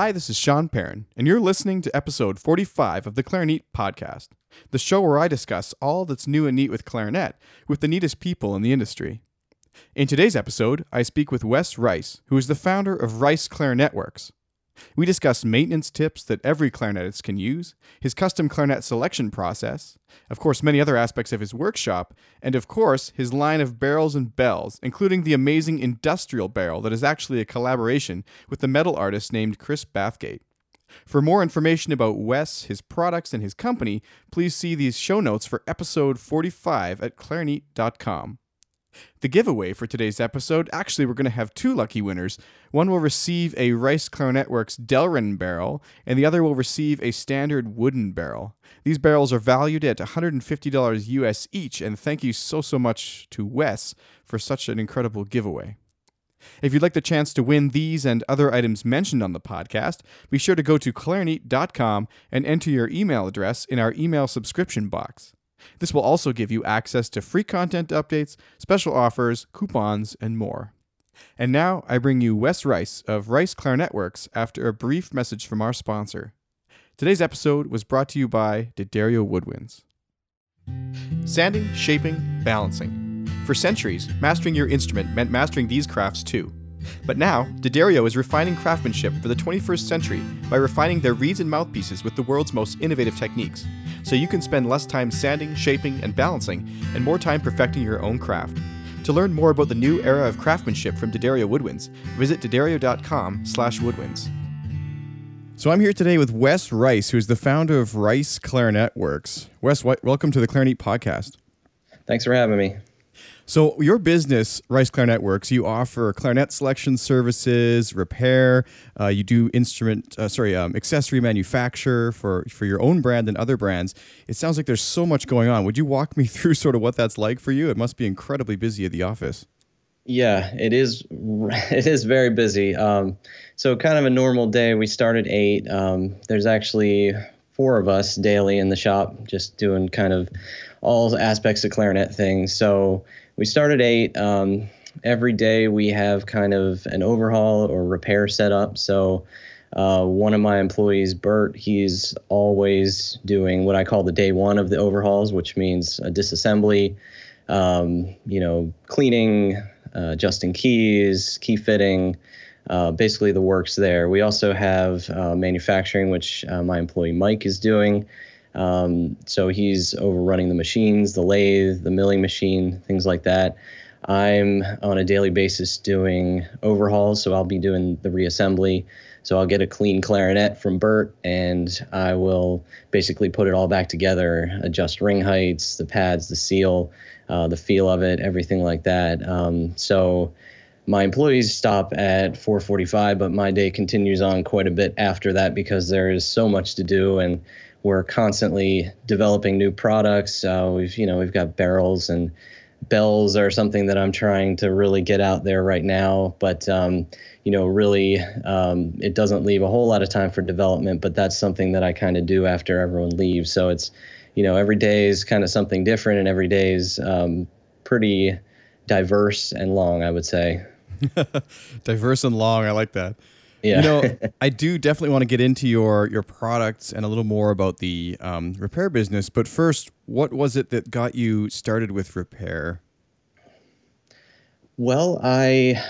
Hi, this is Sean Perrin, and you're listening to episode 45 of the Clarinet podcast, the show where I discuss all that's new and neat with clarinet with the neatest people in the industry. In today's episode, I speak with Wes Rice, who is the founder of Rice Clarinet Works. We discuss maintenance tips that every clarinetist can use, his custom clarinet selection process, of course, many other aspects of his workshop, and of course, his line of barrels and bells, including the amazing industrial barrel that is actually a collaboration with the metal artist named Chris Bathgate. For more information about Wes, his products, and his company, please see these show notes for episode 45 at clarinet.com. The giveaway for today's episode actually, we're going to have two lucky winners. One will receive a Rice Clarinet Works Delrin barrel, and the other will receive a standard wooden barrel. These barrels are valued at $150 US each, and thank you so, so much to Wes for such an incredible giveaway. If you'd like the chance to win these and other items mentioned on the podcast, be sure to go to clarinet.com and enter your email address in our email subscription box. This will also give you access to free content updates, special offers, coupons, and more. And now I bring you Wes Rice of Rice Clarinet Works after a brief message from our sponsor. Today's episode was brought to you by D'Addario Woodwinds. Sanding, shaping, balancing. For centuries, mastering your instrument meant mastering these crafts too. But now, D'Addario is refining craftsmanship for the 21st century by refining their reeds and mouthpieces with the world's most innovative techniques, so you can spend less time sanding, shaping, and balancing, and more time perfecting your own craft. To learn more about the new era of craftsmanship from D'Addario Woodwinds, visit d'addario.com slash woodwinds. So I'm here today with Wes Rice, who is the founder of Rice Clarinet Works. Wes, welcome to the Clarinet Podcast. Thanks for having me. So, your business, Rice Clarinet Works, you offer clarinet selection services, repair. Uh, you do instrument, uh, sorry, um, accessory manufacture for for your own brand and other brands. It sounds like there's so much going on. Would you walk me through sort of what that's like for you? It must be incredibly busy at the office. Yeah, it is. It is very busy. Um, so, kind of a normal day. We start at eight. Um, there's actually four of us daily in the shop, just doing kind of all aspects of clarinet things. So we start at eight. Um, every day we have kind of an overhaul or repair set up. So uh, one of my employees, Bert, he's always doing what I call the day one of the overhauls, which means a disassembly, um, you know, cleaning, uh, adjusting keys, key fitting, uh, basically the works there. We also have uh, manufacturing, which uh, my employee Mike is doing. Um, so he's overrunning the machines, the lathe, the milling machine, things like that. I'm on a daily basis doing overhauls, so I'll be doing the reassembly. So I'll get a clean clarinet from Bert, and I will basically put it all back together, adjust ring heights, the pads, the seal, uh, the feel of it, everything like that. Um, so my employees stop at 4:45, but my day continues on quite a bit after that because there is so much to do and we're constantly developing new products. Uh, we've you know we've got barrels and bells are something that I'm trying to really get out there right now. But um, you know, really, um, it doesn't leave a whole lot of time for development. But that's something that I kind of do after everyone leaves. So it's you know every day is kind of something different, and every day is um, pretty diverse and long. I would say. diverse and long. I like that. Yeah. You know, I do definitely want to get into your your products and a little more about the um, repair business. But first, what was it that got you started with repair? Well, I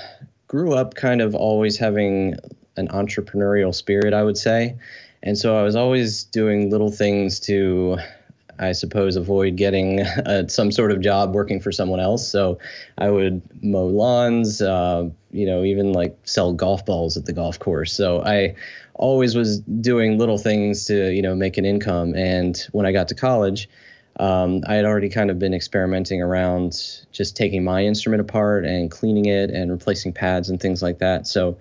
grew up kind of always having an entrepreneurial spirit, I would say. And so I was always doing little things to I suppose, avoid getting uh, some sort of job working for someone else. So I would mow lawns, uh, you know, even like sell golf balls at the golf course. So I always was doing little things to, you know, make an income. And when I got to college, um, I had already kind of been experimenting around just taking my instrument apart and cleaning it and replacing pads and things like that. So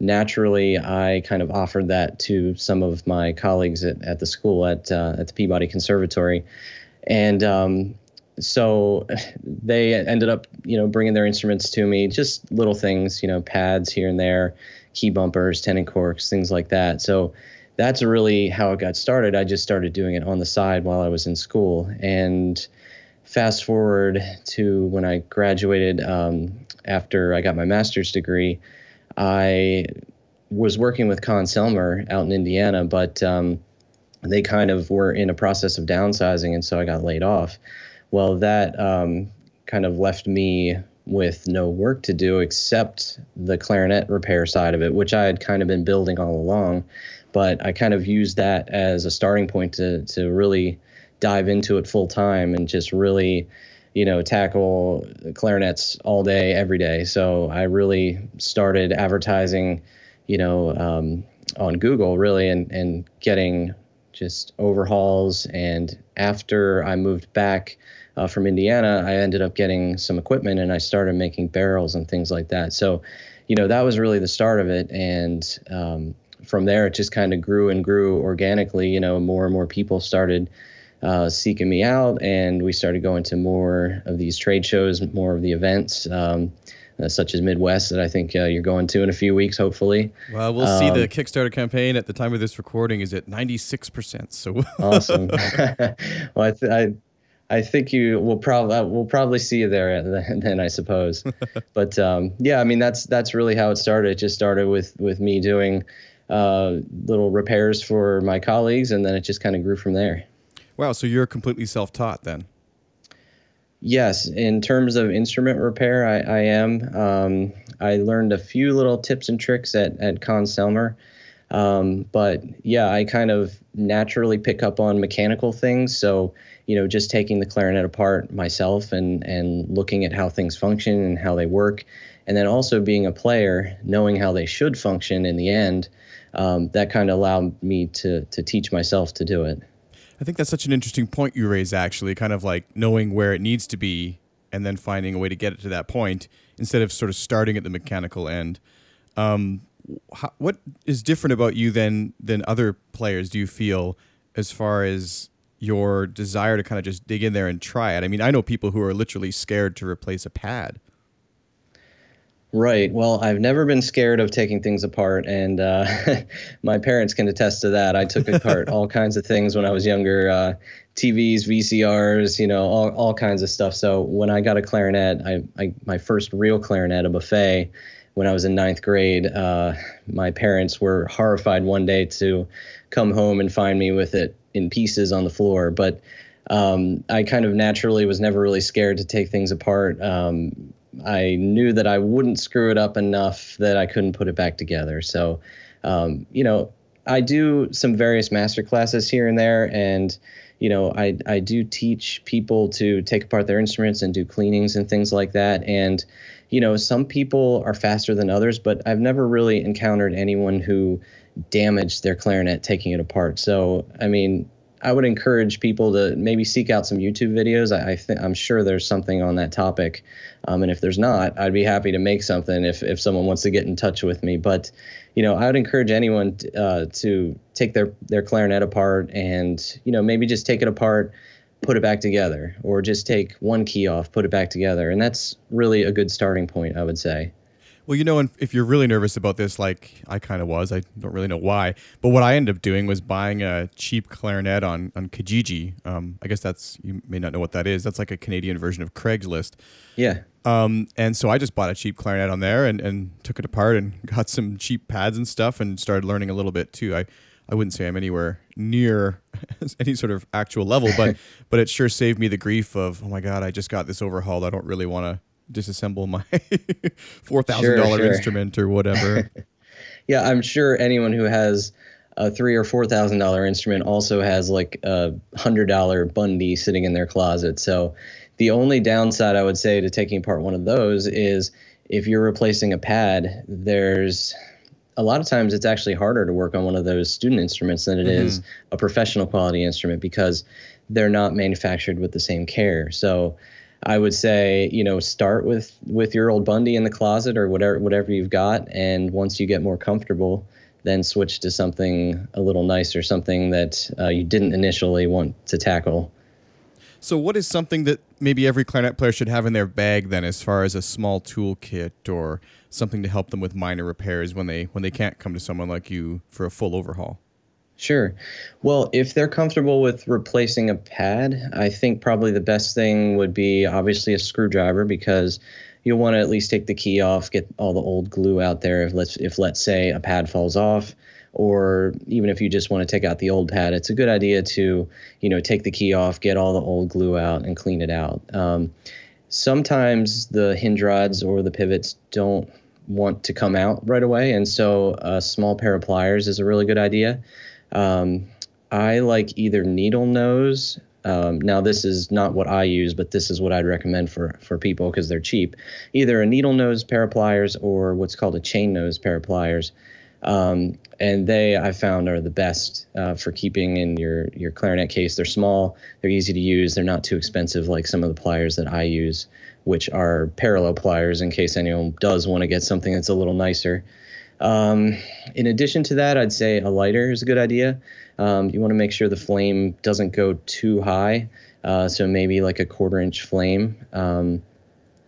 naturally, I kind of offered that to some of my colleagues at, at the school at uh, at the Peabody Conservatory, and um, so they ended up, you know, bringing their instruments to me, just little things, you know, pads here and there, key bumpers, tenon corks, things like that. So that's really how it got started. I just started doing it on the side while I was in school, and fast forward to when I graduated um, after I got my master's degree. I was working with Conn-Selmer out in Indiana, but um, they kind of were in a process of downsizing, and so I got laid off. Well, that um, kind of left me with no work to do except the clarinet repair side of it, which I had kind of been building all along. But I kind of used that as a starting point to to really dive into it full time and just really, you know, tackle clarinets all day, every day. So I really started advertising, you know, um, on Google really and and getting just overhauls. And after I moved back uh, from Indiana, I ended up getting some equipment and I started making barrels and things like that. So, you know, that was really the start of it. And um, from there, it just kind of grew and grew organically. You know, more and more people started uh, seeking me out, and we started going to more of these trade shows, more of the events. Um, uh, such as Midwest that I think uh, you're going to in a few weeks, hopefully. Well, we'll um, see. The um, Kickstarter campaign at the time of this recording is at 96%. So awesome. well, I, th- I, I think you will probably uh, we'll probably see you there then, I suppose. but um, yeah, I mean that's that's really how it started. It just started with with me doing uh, little repairs for my colleagues, and then it just kind of grew from there. Wow, so you're completely self-taught then? Yes, in terms of instrument repair, I, I am. Um, I learned a few little tips and tricks at, at Conn-Selmer. Um, but yeah, I kind of naturally pick up on mechanical things. So, you know, just taking the clarinet apart myself and, and looking at how things function and how they work. And then also being a player, knowing how they should function in the end, um, that kind of allowed me to, to teach myself to do it. I think that's such an interesting point you raise, actually, kind of like knowing where it needs to be and then finding a way to get it to that point instead of sort of starting at the mechanical end. Um, how, what is different about you than than other players? Do you feel as far as your desire to kind of just dig in there and try it? I mean, I know people who are literally scared to replace a pad. Right. Well, I've never been scared of taking things apart, and uh, my parents can attest to that. I took apart all kinds of things when I was younger uh, TVs, VCRs, you know, all, all kinds of stuff. So when I got a clarinet, I, I my first real clarinet, a buffet, when I was in ninth grade, uh, my parents were horrified one day to come home and find me with it in pieces on the floor. But um, I kind of naturally was never really scared to take things apart. Um, I knew that I wouldn't screw it up enough that I couldn't put it back together. So, um, you know, I do some various master classes here and there, and you know, I I do teach people to take apart their instruments and do cleanings and things like that. And you know, some people are faster than others, but I've never really encountered anyone who damaged their clarinet taking it apart. So, I mean, I would encourage people to maybe seek out some YouTube videos. I, I think I'm sure there's something on that topic, um, and if there's not, I'd be happy to make something if if someone wants to get in touch with me. But you know, I would encourage anyone t- uh, to take their their clarinet apart and you know maybe just take it apart, put it back together, or just take one key off, put it back together, and that's really a good starting point, I would say. Well, you know, if you're really nervous about this, like I kind of was, I don't really know why, but what I ended up doing was buying a cheap clarinet on on Kijiji. Um, I guess that's you may not know what that is. That's like a Canadian version of Craigslist. Yeah. Um, and so I just bought a cheap clarinet on there and, and took it apart and got some cheap pads and stuff and started learning a little bit too. I, I wouldn't say I'm anywhere near any sort of actual level, but but it sure saved me the grief of oh my god, I just got this overhauled. I don't really want to disassemble my four thousand sure, dollar sure. instrument or whatever. yeah, I'm sure anyone who has a three or four thousand dollar instrument also has like a hundred dollar Bundy sitting in their closet. So the only downside I would say to taking apart one of those is if you're replacing a pad, there's a lot of times it's actually harder to work on one of those student instruments than it mm-hmm. is a professional quality instrument because they're not manufactured with the same care. So I would say, you know, start with with your old Bundy in the closet or whatever whatever you've got, and once you get more comfortable, then switch to something a little nicer, something that uh, you didn't initially want to tackle. So, what is something that maybe every clarinet player should have in their bag then, as far as a small toolkit or something to help them with minor repairs when they when they can't come to someone like you for a full overhaul? Sure. Well, if they're comfortable with replacing a pad, I think probably the best thing would be obviously a screwdriver because, you'll want to at least take the key off, get all the old glue out there. If let's if let's say a pad falls off, or even if you just want to take out the old pad, it's a good idea to you know take the key off, get all the old glue out, and clean it out. Um, sometimes the hinge rods or the pivots don't want to come out right away, and so a small pair of pliers is a really good idea. Um, I like either needle nose. Um, now this is not what I use, but this is what I'd recommend for for people because they're cheap. Either a needle nose pair of pliers or what's called a chain nose pair of pliers. Um, and they I found are the best uh, for keeping in your your clarinet case. They're small, they're easy to use, they're not too expensive like some of the pliers that I use, which are parallel pliers. In case anyone does want to get something that's a little nicer. Um, in addition to that, I'd say a lighter is a good idea. Um, you want to make sure the flame doesn't go too high, uh, so maybe like a quarter inch flame. Um,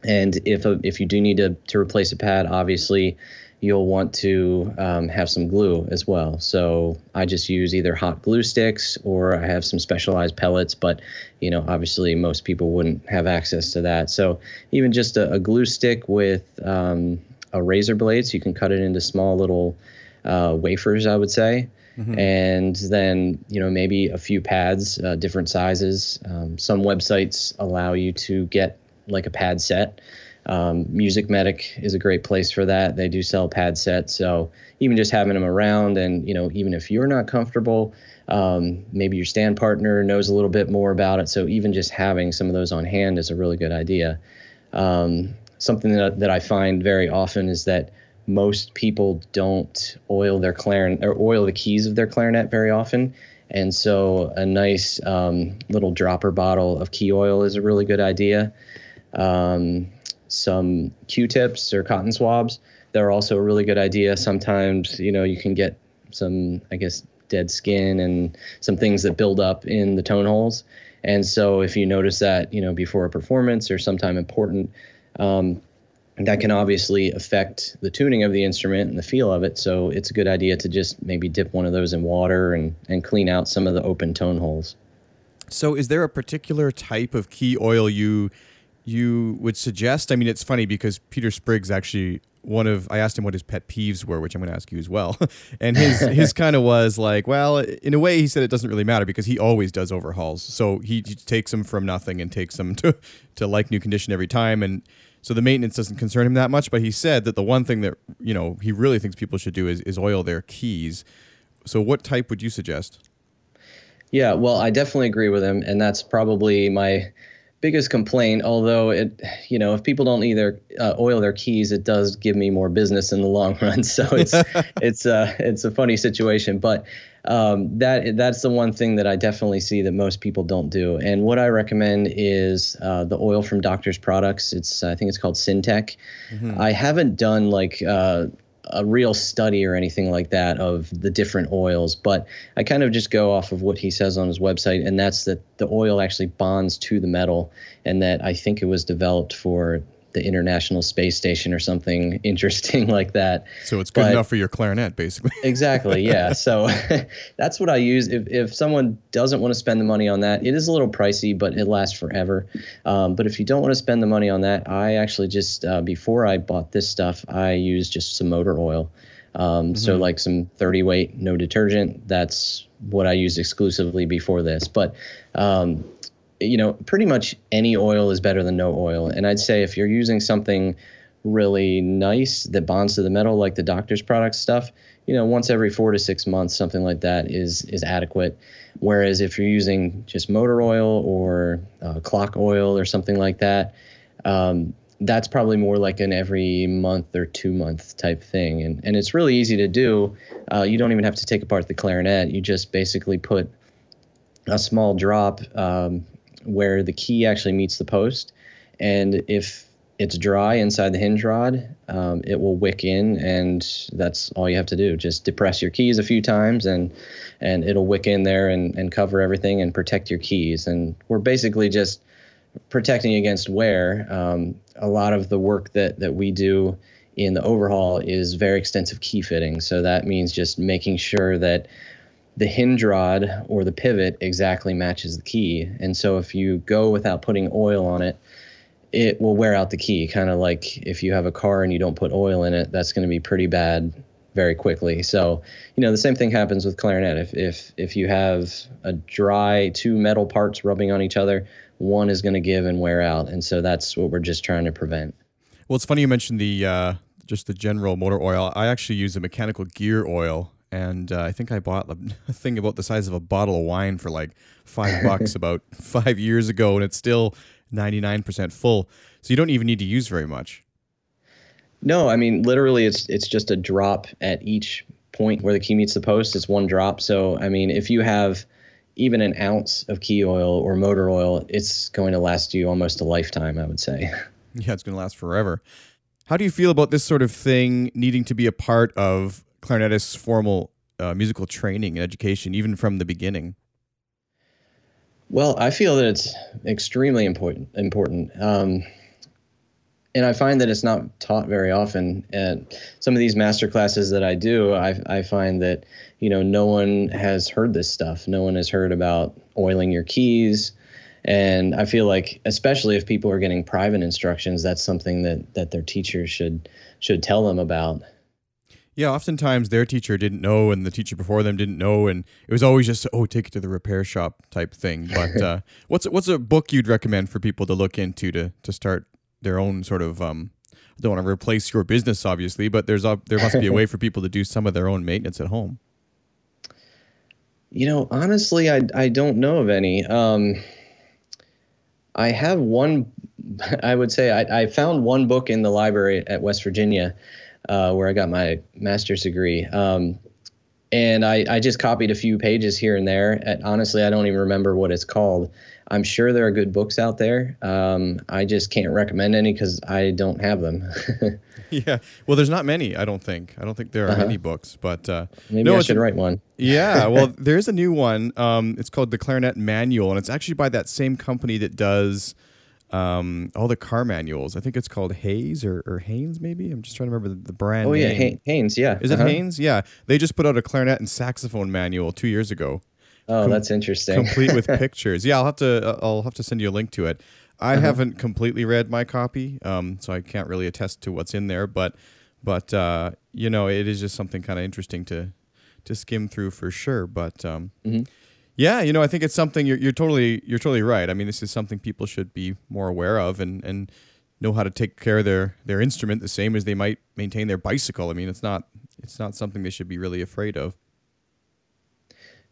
and if a, if you do need to to replace a pad, obviously you'll want to um, have some glue as well. So I just use either hot glue sticks or I have some specialized pellets, but you know, obviously most people wouldn't have access to that. So even just a, a glue stick with um, a razor blade, so you can cut it into small little uh, wafers, I would say. Mm-hmm. And then, you know, maybe a few pads, uh, different sizes. Um, some websites allow you to get like a pad set. Um, MusicMedic is a great place for that. They do sell pad sets, so even just having them around, and you know, even if you're not comfortable, um, maybe your stand partner knows a little bit more about it. So even just having some of those on hand is a really good idea. Um, something that, that I find very often is that most people don't oil their clarinet or oil the keys of their clarinet very often. And so a nice um, little dropper bottle of key oil is a really good idea. Um, some Q-tips or cotton swabs. They're also a really good idea. Sometimes, you know, you can get some, I guess, dead skin and some things that build up in the tone holes. And so, if you notice that, you know, before a performance or sometime important, um, that can obviously affect the tuning of the instrument and the feel of it. So, it's a good idea to just maybe dip one of those in water and, and clean out some of the open tone holes. So, is there a particular type of key oil you you would suggest? I mean, it's funny because Peter Spriggs actually one of I asked him what his pet peeves were, which I'm going to ask you as well. and his his kind of was like, well, in a way, he said it doesn't really matter because he always does overhauls. So he, he takes them from nothing and takes them to to like new condition every time, and so the maintenance doesn't concern him that much. But he said that the one thing that you know he really thinks people should do is is oil their keys. So what type would you suggest? Yeah, well, I definitely agree with him, and that's probably my biggest complaint, although it, you know, if people don't either uh, oil their keys, it does give me more business in the long run. So it's it's uh, it's a funny situation, but um, that that's the one thing that I definitely see that most people don't do. And what I recommend is uh, the oil from Doctor's Products. It's I think it's called Syntec. Mm-hmm. I haven't done like uh, a real study or anything like that of the different oils, but I kind of just go off of what he says on his website, and that's that the oil actually bonds to the metal, and that I think it was developed for the International Space Station or something interesting like that. So it's good but, enough for your clarinet, basically. exactly. Yeah. So that's what I use. If, if someone doesn't want to spend the money on that, it is a little pricey, but it lasts forever. Um, but if you don't want to spend the money on that, I actually just, uh, before I bought this stuff, I used just some motor oil. Um, mm-hmm. So like some 30 weight, no detergent. That's what I used exclusively before this. But um, you know, pretty much any oil is better than no oil. And I'd say if you're using something really nice that bonds to the metal, like the doctor's product stuff, you know, once every four to six months, something like that is is adequate. Whereas if you're using just motor oil or uh, clock oil or something like that, um, that's probably more like an every month or two month type thing. And and it's really easy to do. Uh, you don't even have to take apart the clarinet. You just basically put a small drop um, where the key actually meets the post. And if it's dry inside the hinge rod, um, it will wick in, and that's all you have to do. Just depress your keys a few times, and and it'll wick in there and, and cover everything and protect your keys. And we're basically just protecting against wear. Um, a lot of the work that that we do in the overhaul is very extensive key fitting. So that means just making sure that the hinge rod or the pivot exactly matches the key. And so if you go without putting oil on it, it will wear out the key. Kind of like if you have a car and you don't put oil in it, that's going to be pretty bad very quickly. So, you know, the same thing happens with clarinet. If if if you have a dry two metal parts rubbing on each other, one is going to give and wear out, and so that's what we're just trying to prevent. Well, it's funny you mentioned the uh, just the general motor oil. I actually use a mechanical gear oil, and uh, I think I bought a thing about the size of a bottle of wine for like five bucks about five years ago, and it's still ninety nine percent full. So you don't even need to use very much. No, I mean literally, it's it's just a drop at each point where the key meets the post. It's one drop. So I mean, if you have even an ounce of key oil or motor oil, it's going to last you almost a lifetime. I would say. Yeah, it's going to last forever. How do you feel about this sort of thing needing to be a part of clarinetist's formal uh, musical training and education, even from the beginning? Well, I feel that it's extremely important. Important. Um, and I find that it's not taught very often. At some of these master classes that I do, I, I find that you know no one has heard this stuff. No one has heard about oiling your keys, and I feel like especially if people are getting private instructions, that's something that that their teachers should should tell them about. Yeah, oftentimes their teacher didn't know, and the teacher before them didn't know, and it was always just oh, take it to the repair shop type thing. But uh, what's what's a book you'd recommend for people to look into to to start their own sort of um, I don't want to replace your business obviously, but there's a there must be a way for people to do some of their own maintenance at home. You know, honestly, I I don't know of any. Um, I have one. I would say I, I found one book in the library at West Virginia, uh, where I got my master's degree. Um, and I, I just copied a few pages here and there. And honestly, I don't even remember what it's called. I'm sure there are good books out there. Um, I just can't recommend any because I don't have them. yeah, well, there's not many. I don't think. I don't think there are uh-huh. many books, but uh, maybe no, I should write one. yeah, well, there's a new one. Um, it's called the Clarinet Manual, and it's actually by that same company that does um, all the car manuals. I think it's called Hayes or, or Haynes, maybe. I'm just trying to remember the, the brand. Oh yeah, name. Haynes. Yeah. Is uh-huh. it Haynes? Yeah. They just put out a clarinet and saxophone manual two years ago. Oh, Com- that's interesting. complete with pictures. Yeah, I'll have to. Uh, I'll have to send you a link to it. I uh-huh. haven't completely read my copy, um, so I can't really attest to what's in there. But, but uh, you know, it is just something kind of interesting to to skim through for sure. But um, mm-hmm. Yeah, you know, I think it's something you're, you're totally you're totally right. I mean, this is something people should be more aware of and and know how to take care of their their instrument the same as they might maintain their bicycle. I mean, it's not it's not something they should be really afraid of.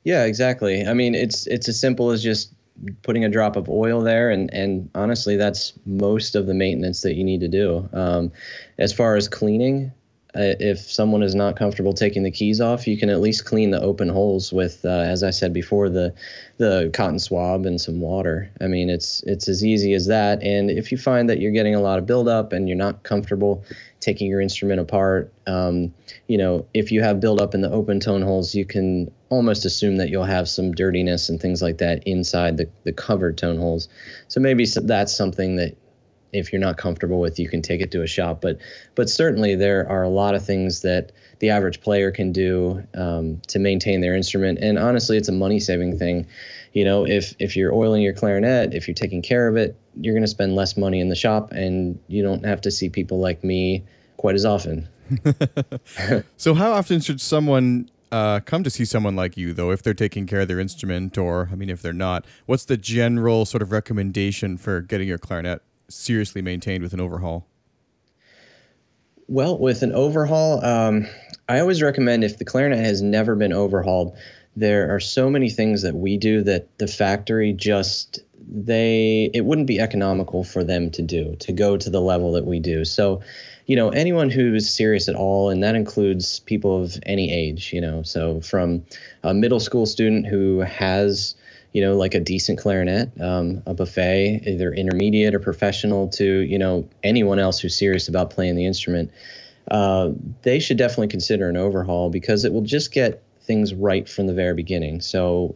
Yeah, exactly. I mean, it's it's as simple as just putting a drop of oil there, and and honestly, that's most of the maintenance that you need to do. Um, as far as cleaning, if someone is not comfortable taking the keys off, you can at least clean the open holes with, uh, as I said before, the the cotton swab and some water. I mean, it's it's as easy as that. And if you find that you're getting a lot of buildup and you're not comfortable taking your instrument apart, um, you know, if you have buildup in the open tone holes, you can almost assume that you'll have some dirtiness and things like that inside the the covered tone holes. So maybe that's something that if you're not comfortable with, you can take it to a shop. But but certainly there are a lot of things that the average player can do um, to maintain their instrument. And honestly, it's a money saving thing. You know, if if you're oiling your clarinet, if you're taking care of it, you're going to spend less money in the shop, and you don't have to see people like me quite as often. so, how often should someone uh, come to see someone like you, though, if they're taking care of their instrument, or I mean, if they're not? What's the general sort of recommendation for getting your clarinet seriously maintained with an overhaul? Well, with an overhaul, um, I always recommend if the clarinet has never been overhauled, there are so many things that we do that the factory just they it wouldn't be economical for them to do to go to the level that we do. So, you know, anyone who's serious at all, and that includes people of any age, you know, so from a middle school student who has you know, like a decent clarinet, um, a buffet, either intermediate or professional, to you know anyone else who's serious about playing the instrument, uh, they should definitely consider an overhaul because it will just get things right from the very beginning. So,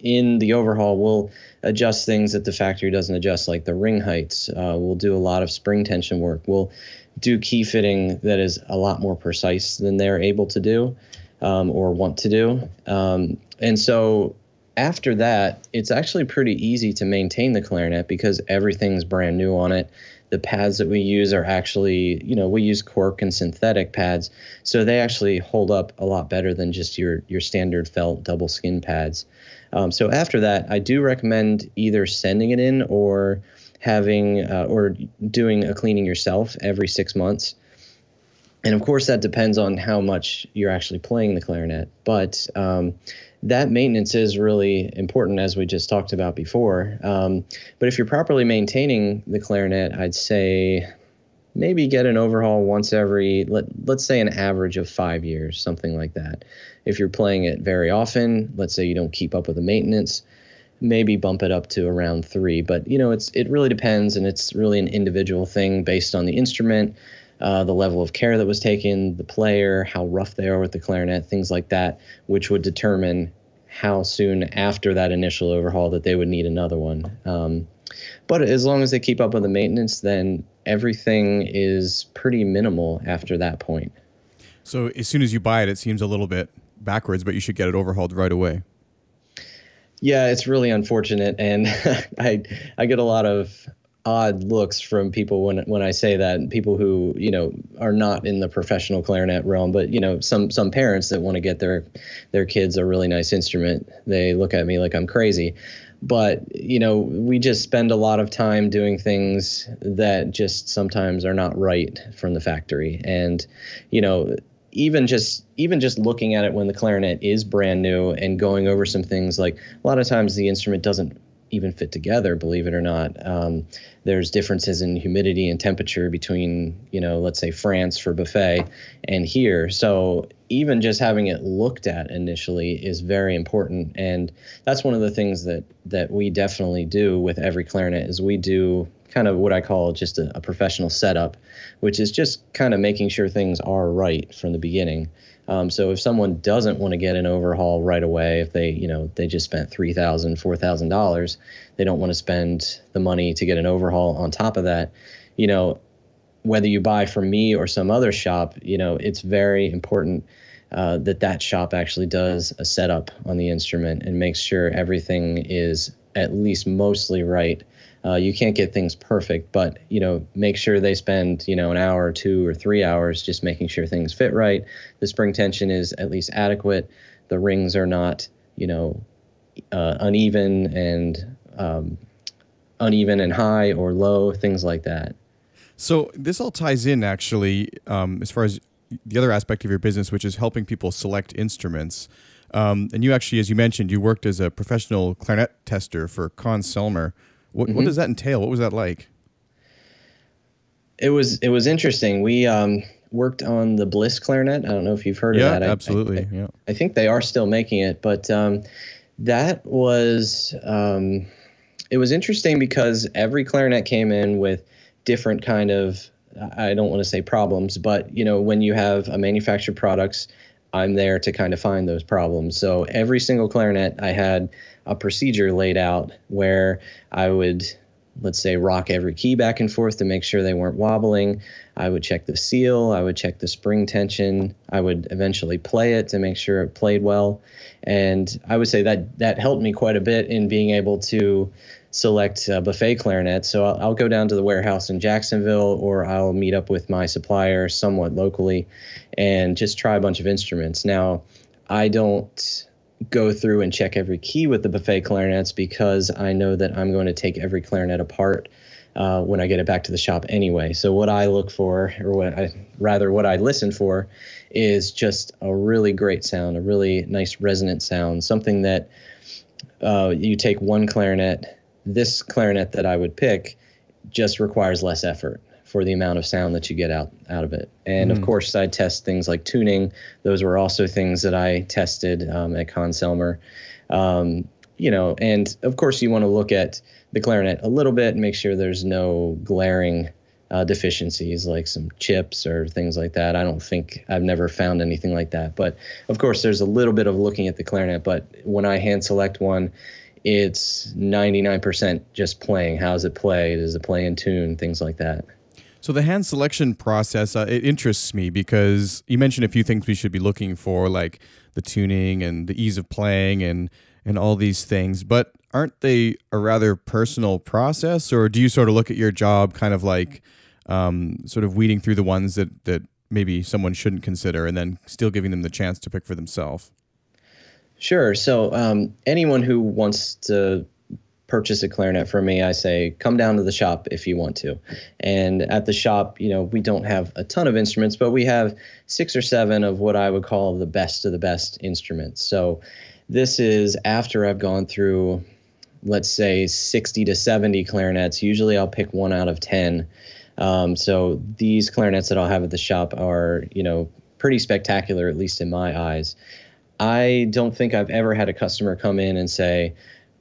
in the overhaul, we'll adjust things that the factory doesn't adjust, like the ring heights. Uh, we'll do a lot of spring tension work. We'll do key fitting that is a lot more precise than they're able to do um, or want to do. Um, and so after that, it's actually pretty easy to maintain the clarinet because everything's brand new on it. the pads that we use are actually, you know, we use cork and synthetic pads, so they actually hold up a lot better than just your your standard felt double skin pads. Um, so after that, I do recommend either sending it in or having uh, or doing a cleaning yourself every six months. And of course, that depends on how much you're actually playing the clarinet. But um, that maintenance is really important, as we just talked about before. Um, but if you're properly maintaining the clarinet, I'd say maybe get an overhaul once every let, let's say an average of five years something like that. If you're playing it very often let's say you don't keep up with the maintenance maybe bump it up to around three. But you know it's it really depends and it's really an individual thing based on the instrument uh, the level of care that was taken, the player, how rough they are with the clarinet, things like that, which would determine how soon after that initial overhaul that they would need another one. Um, but as long as they keep up with the maintenance, then everything is pretty minimal after that point. So as soon as you buy it, it seems a little bit backwards, but you should get it overhauled right away. Yeah, it's really unfortunate, and I I get a lot of odd looks from people when when I say that people who you know are not in the professional clarinet realm but you know some some parents that want to get their their kids a really nice instrument they look at me like I'm crazy. But you know we just spend a lot of time doing things that just sometimes are not right from the factory. And you know even just even just looking at it when the clarinet is brand new and going over some things like a lot of times the instrument doesn't even fit together, believe it or not. Um, there's differences in humidity and temperature between, you know, let's say France for buffet and here. So even just having it looked at initially is very important, and that's one of the things that that we definitely do with every clarinet is we do kind of what I call just a, a professional setup, which is just kind of making sure things are right from the beginning. Um, so if someone doesn't want to get an overhaul right away, if they, you know, they just spent three thousand, four thousand dollars, they don't want to spend the money to get an overhaul on top of that. You know, whether you buy from me or some other shop, you know, it's very important uh, that that shop actually does a setup on the instrument and makes sure everything is at least mostly right uh, you can't get things perfect, but you know, make sure they spend you know an hour or two or three hours just making sure things fit right. The spring tension is at least adequate. The rings are not you know uh, uneven and um, uneven and high or low, things like that. So this all ties in actually um, as far as the other aspect of your business, which is helping people select instruments. Um, and you actually, as you mentioned, you worked as a professional clarinet tester for Conn-Selmer. What, mm-hmm. what does that entail? What was that like? It was it was interesting. We um, worked on the Bliss clarinet. I don't know if you've heard yeah, of that. absolutely. I, I, yeah. I think they are still making it, but um, that was um, it was interesting because every clarinet came in with different kind of I don't want to say problems, but you know when you have a manufactured products, I'm there to kind of find those problems. So every single clarinet I had a procedure laid out where I would, let's say, rock every key back and forth to make sure they weren't wobbling. I would check the seal, I would check the spring tension, I would eventually play it to make sure it played well. And I would say that that helped me quite a bit in being able to select uh, buffet clarinet. So I'll, I'll, go down to the warehouse in Jacksonville or I'll meet up with my supplier somewhat locally and just try a bunch of instruments. Now, I don't go through and check every key with the buffet clarinets because I know that I'm going to take every clarinet apart uh, when I get it back to the shop anyway. So what I look for, or what I rather what I listen for, is just a really great sound, a really nice resonant sound, something that uh, you take one clarinet. This clarinet that I would pick just requires less effort for the amount of sound that you get out out of it. And mm. of course, I test things like tuning. Those were also things that I tested um, at Conn-Selmer. Um, you know, and of course, you want to look at the clarinet a little bit and make sure there's no glaring uh, deficiencies like some chips or things like that. I don't think I've never found anything like that. But of course, there's a little bit of looking at the clarinet. But when I hand select one, it's 99% just playing. How does it play? Does it play in tune? Things like that. So the hand selection process uh, it interests me because you mentioned a few things we should be looking for, like the tuning and the ease of playing and and all these things. But aren't they a rather personal process, or do you sort of look at your job kind of like um, sort of weeding through the ones that that maybe someone shouldn't consider, and then still giving them the chance to pick for themselves? Sure. So um, anyone who wants to purchase a clarinet from me, I say come down to the shop if you want to. And at the shop, you know, we don't have a ton of instruments, but we have six or seven of what I would call the best of the best instruments. So this is after I've gone through, let's say, 60 to 70 clarinets. Usually I'll pick one out of 10. Um, so these clarinets that I'll have at the shop are, you know, pretty spectacular, at least in my eyes. I don't think I've ever had a customer come in and say,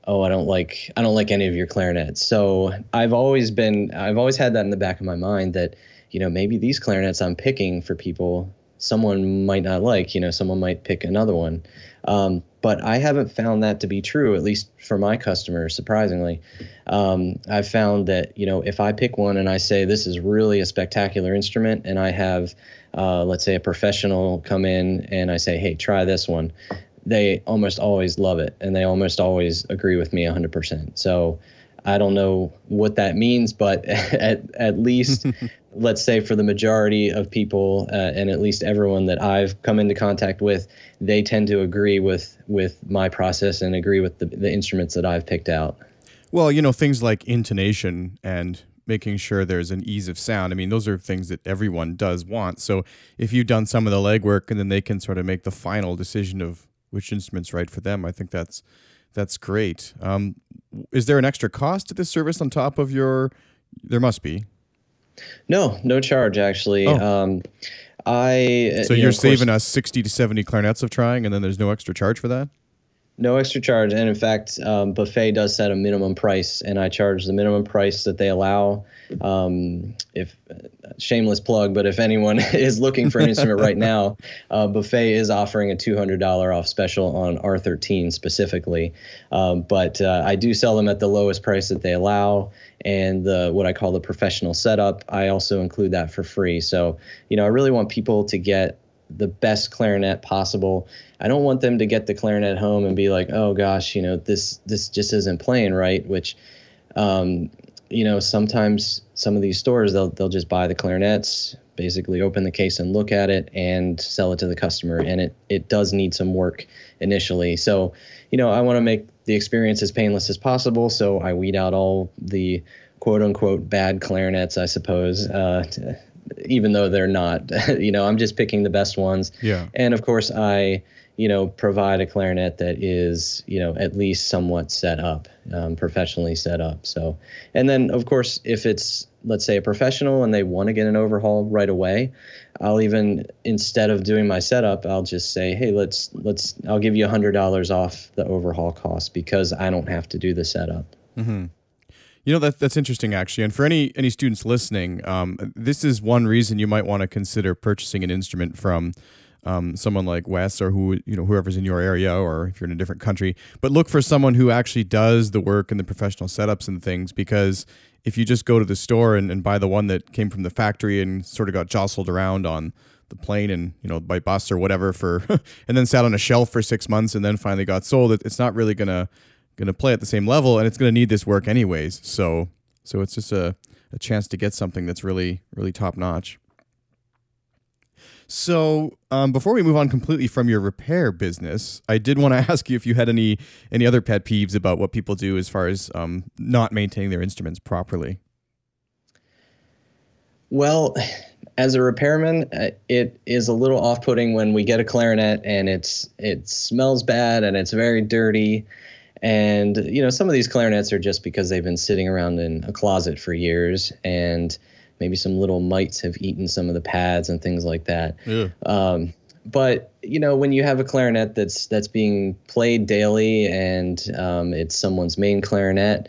"Oh, I don't like I don't like any of your clarinets." So I've always been I've always had that in the back of my mind that you know maybe these clarinets I'm picking for people someone might not like. You know, someone might pick another one. Um, but I haven't found that to be true, at least for my customers. Surprisingly, um, I've found that you know if I pick one and I say this is really a spectacular instrument, and I have, uh, let's say, a professional come in and I say, hey, try this one, they almost always love it, and they almost always agree with me 100%. So. I don't know what that means, but at, at least let's say for the majority of people uh, and at least everyone that I've come into contact with, they tend to agree with with my process and agree with the, the instruments that I've picked out. Well, you know, things like intonation and making sure there's an ease of sound. I mean, those are things that everyone does want. So if you've done some of the legwork and then they can sort of make the final decision of which instrument's right for them, I think that's that's great. Um, is there an extra cost to this service on top of your? There must be. No, no charge actually. Oh. Um, I so you are saving course, us sixty to seventy clarinets of trying, and then there's no extra charge for that. No extra charge, and in fact, um, Buffet does set a minimum price, and I charge the minimum price that they allow. Um, if shameless plug, but if anyone is looking for an instrument right now, uh, Buffet is offering a $200 off special on R13 specifically. Um, but uh, I do sell them at the lowest price that they allow, and the what I call the professional setup. I also include that for free. So you know, I really want people to get the best clarinet possible. I don't want them to get the clarinet home and be like, oh gosh, you know, this this just isn't playing right, which um, you know, sometimes some of these stores they'll they'll just buy the clarinets, basically open the case and look at it and sell it to the customer, and it it does need some work initially. So, you know, I want to make the experience as painless as possible, so I weed out all the quote unquote bad clarinets, I suppose. Uh, to, even though they're not, you know, I'm just picking the best ones. Yeah. And of course, I you know, provide a clarinet that is, you know, at least somewhat set up, um, professionally set up. So, and then of course, if it's let's say a professional and they want to get an overhaul right away, I'll even instead of doing my setup, I'll just say, hey, let's let's I'll give you a hundred dollars off the overhaul cost because I don't have to do the setup. Mm-hmm. You know that that's interesting actually, and for any any students listening, um, this is one reason you might want to consider purchasing an instrument from um, someone like Wes or who you know whoever's in your area or if you're in a different country. But look for someone who actually does the work and the professional setups and things because if you just go to the store and, and buy the one that came from the factory and sort of got jostled around on the plane and you know by bus or whatever for and then sat on a shelf for six months and then finally got sold, it's not really gonna gonna play at the same level and it's gonna need this work anyways. So so it's just a, a chance to get something that's really really top notch. So, um, before we move on completely from your repair business, I did want to ask you if you had any any other pet peeves about what people do as far as um, not maintaining their instruments properly. Well, as a repairman, uh, it is a little off-putting when we get a clarinet and it's it smells bad and it's very dirty. And you know, some of these clarinets are just because they've been sitting around in a closet for years and maybe some little mites have eaten some of the pads and things like that. Yeah. Um, but you know, when you have a clarinet that's that's being played daily and um, it's someone's main clarinet,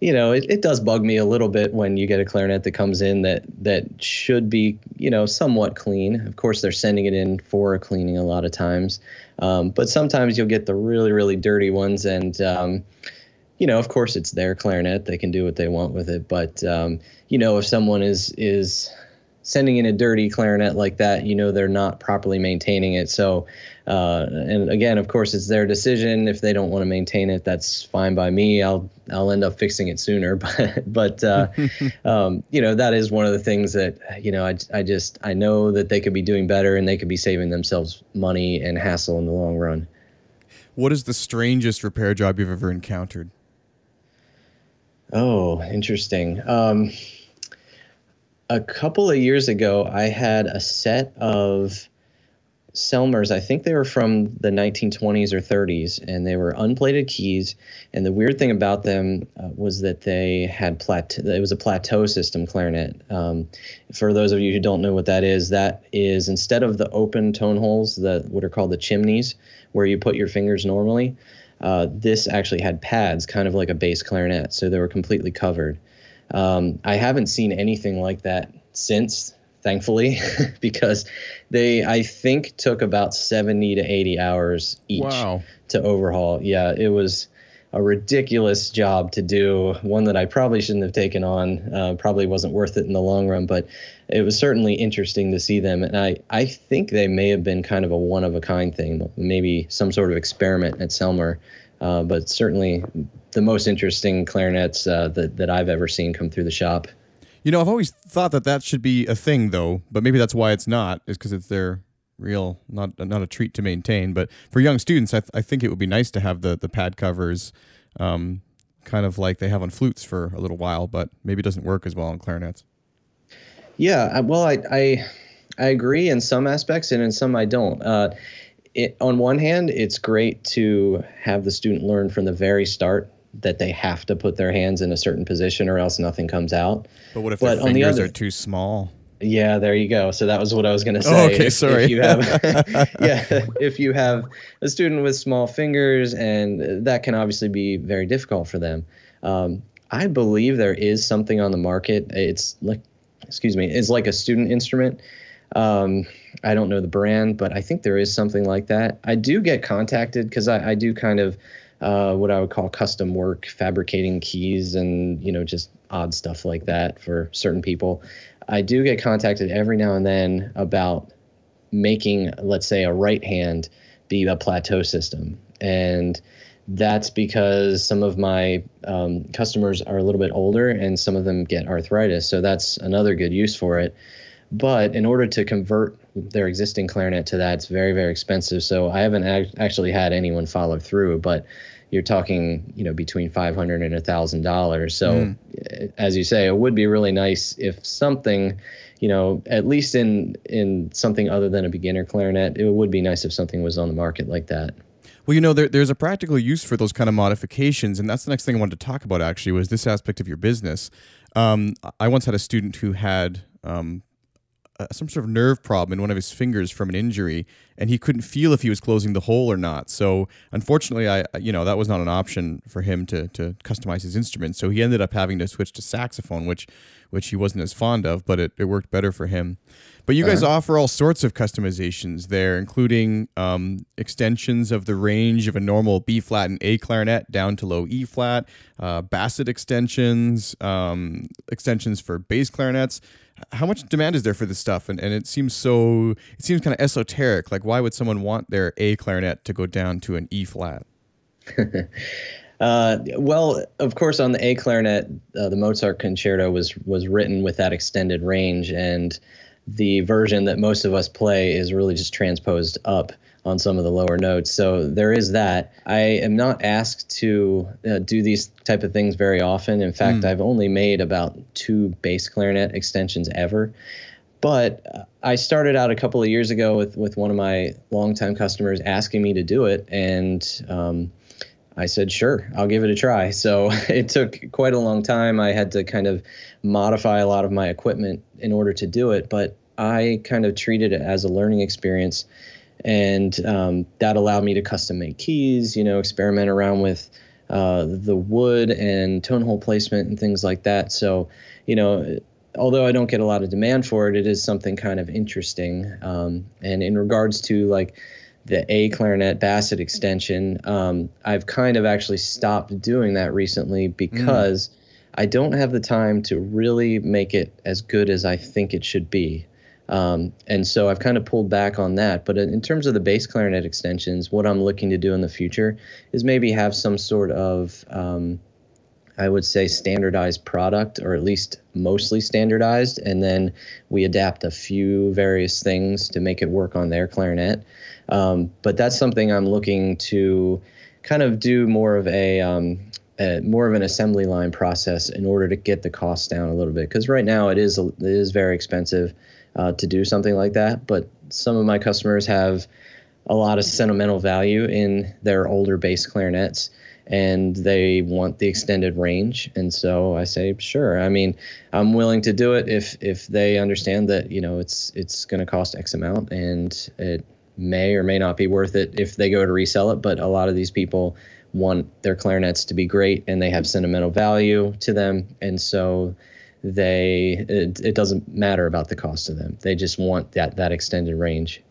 you know, it, it does bug me a little bit when you get a clarinet that comes in that that should be, you know, somewhat clean. Of course, they're sending it in for a cleaning a lot of times, um, but sometimes you'll get the really really dirty ones and um, you know, of course, it's their clarinet; they can do what they want with it. But um, you know, if someone is is sending in a dirty clarinet like that, you know they're not properly maintaining it. So, uh, and again, of course, it's their decision. If they don't want to maintain it, that's fine by me. I'll I'll end up fixing it sooner. But but uh, um, you know that is one of the things that you know I I just I know that they could be doing better and they could be saving themselves money and hassle in the long run. What is the strangest repair job you've ever encountered? Oh, interesting. Um, a couple of years ago, I had a set of Selmers. I think they were from the 1920s or 30s, and they were unplated keys. And the weird thing about them uh, was that they had plateau. It was a plateau system clarinet. Um, for those of you who don't know what that is, that is instead of the open tone holes, the what are called the chimneys, where you put your fingers normally. Uh, this actually had pads, kind of like a bass clarinet, so they were completely covered. Um, I haven't seen anything like that since, thankfully, because they, I think, took about 70 to 80 hours each Wow. to overhaul. Yeah, it was a ridiculous job to do, one that I probably shouldn't have taken on, uh, probably wasn't worth it in the long run, but it was certainly interesting to see them. And I, I think they may have been kind of a one of a kind thing, maybe some sort of experiment at Selmer. Uh, but certainly the most interesting clarinets uh, that, that I've ever seen come through the shop. You know, I've always thought that that should be a thing, though, but maybe that's why it's not, is because it's their real, not not a treat to maintain. But for young students, I, th- I think it would be nice to have the the pad covers, um, kind of like they have on flutes for a little while, but maybe it doesn't work as well on clarinets. Yeah, well, I, I I agree in some aspects, and in some I don't. Uh, it, on one hand, it's great to have the student learn from the very start that they have to put their hands in a certain position, or else nothing comes out. But what if But their on the fingers other- are too small? Yeah, there you go. So that was what I was going to say. Oh, okay, If- sorry. If you have, yeah, if you have a student with small fingers, and that can obviously be very difficult for them. Um, I believe there is something on the market. It's like, excuse me, it's like a student instrument. Um, I don't know the brand, but I think there is something like that. I do get contacted because I, I do kind of uh, what I would call custom work, fabricating keys and you know just odd stuff like that for certain people. I do get contacted every now and then about making, let's say, a right hand be a plateau system, and that's because some of my um, customers are a little bit older and some of them get arthritis. So that's another good use for it. But in order to convert their existing clarinet to that, it's very, very expensive. So I haven't ac- actually had anyone follow through, but you're talking, you know, between five hundred and a thousand dollars. So, uh, as you say, it would be really nice if something, you know, at least in in something other than a beginner clarinet, it would be nice if something was on the market like that. Well, you know, there, there's a practical use for those kind of modifications, and that's the next thing I wanted to talk about. Actually, was this aspect of your business. Um, I once had a student who had um, uh, some sort of nerve problem in one of his fingers from an injury, and he couldn't feel if he was closing the hole or not. So, unfortunately, I you know that was not an option for him to to customize his instrument. So he ended up having to switch to saxophone, which which he wasn't as fond of, but it, it worked better for him. But you guys offer all sorts of customizations there, including um, extensions of the range of a normal B flat and A clarinet down to low E flat, uh, basset extensions, um, extensions for bass clarinets. How much demand is there for this stuff? And, and it seems so, it seems kind of esoteric. Like, why would someone want their A clarinet to go down to an E flat? Uh, well, of course, on the A clarinet, uh, the Mozart concerto was was written with that extended range, and the version that most of us play is really just transposed up on some of the lower notes. So there is that. I am not asked to uh, do these type of things very often. In fact, I've only made about two bass clarinet extensions ever. But I started out a couple of years ago with, with one of my longtime customers asking me to do it, and um, I said, sure, I'll give it a try. So it took quite a long time. I had to kind of modify a lot of my equipment in order to do it, but I kind of treated it as a learning experience. And um, that allowed me to custom make keys, you know, experiment around with uh, the wood and tone hole placement and things like that. So, you know, although I don't get a lot of demand for it, it is something kind of interesting. Um, and in regards to like, the A clarinet basset extension. Um, I've kind of actually stopped doing that recently because I don't have the time to really make it as good as I think it should be. Um, and so I've kind of pulled back on that. But in terms of the bass clarinet extensions, what I'm looking to do in the future is maybe have some sort of, um, I would say, standardized product, or at least mostly standardized. And then we adapt a few various things to make it work on their clarinet. Um, but that's something I'm looking to kind of do more of a, um, a, more of an assembly line process in order to get the costs down a little bit. Because right now it is it is very expensive uh, to do something like that. But some of my customers have a lot of sentimental value in their older bass clarinets and they want the extended range and so i say sure i mean i'm willing to do it if if they understand that you know it's it's going to cost x amount and it may or may not be worth it if they go to resell it but a lot of these people want their clarinets to be great and they have sentimental value to them and so they it, it doesn't matter about the cost to them. They just want that that extended range.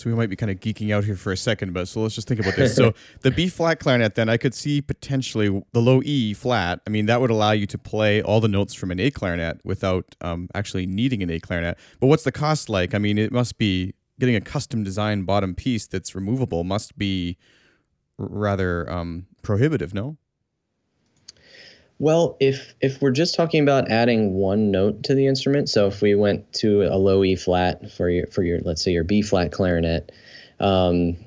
So we might be kind of geeking out here for a second, but so let's just think about this. So the B flat clarinet, then I could see potentially the low E flat. I mean, that would allow you to play all the notes from an A clarinet without um, actually needing an A clarinet. But what's the cost like? I mean, it must be getting a custom designed bottom piece that's removable must be rather um, prohibitive, no? Well, if if we're just talking about adding one note to the instrument, so if we went to a low E flat for your for your let's say your B flat clarinet, um,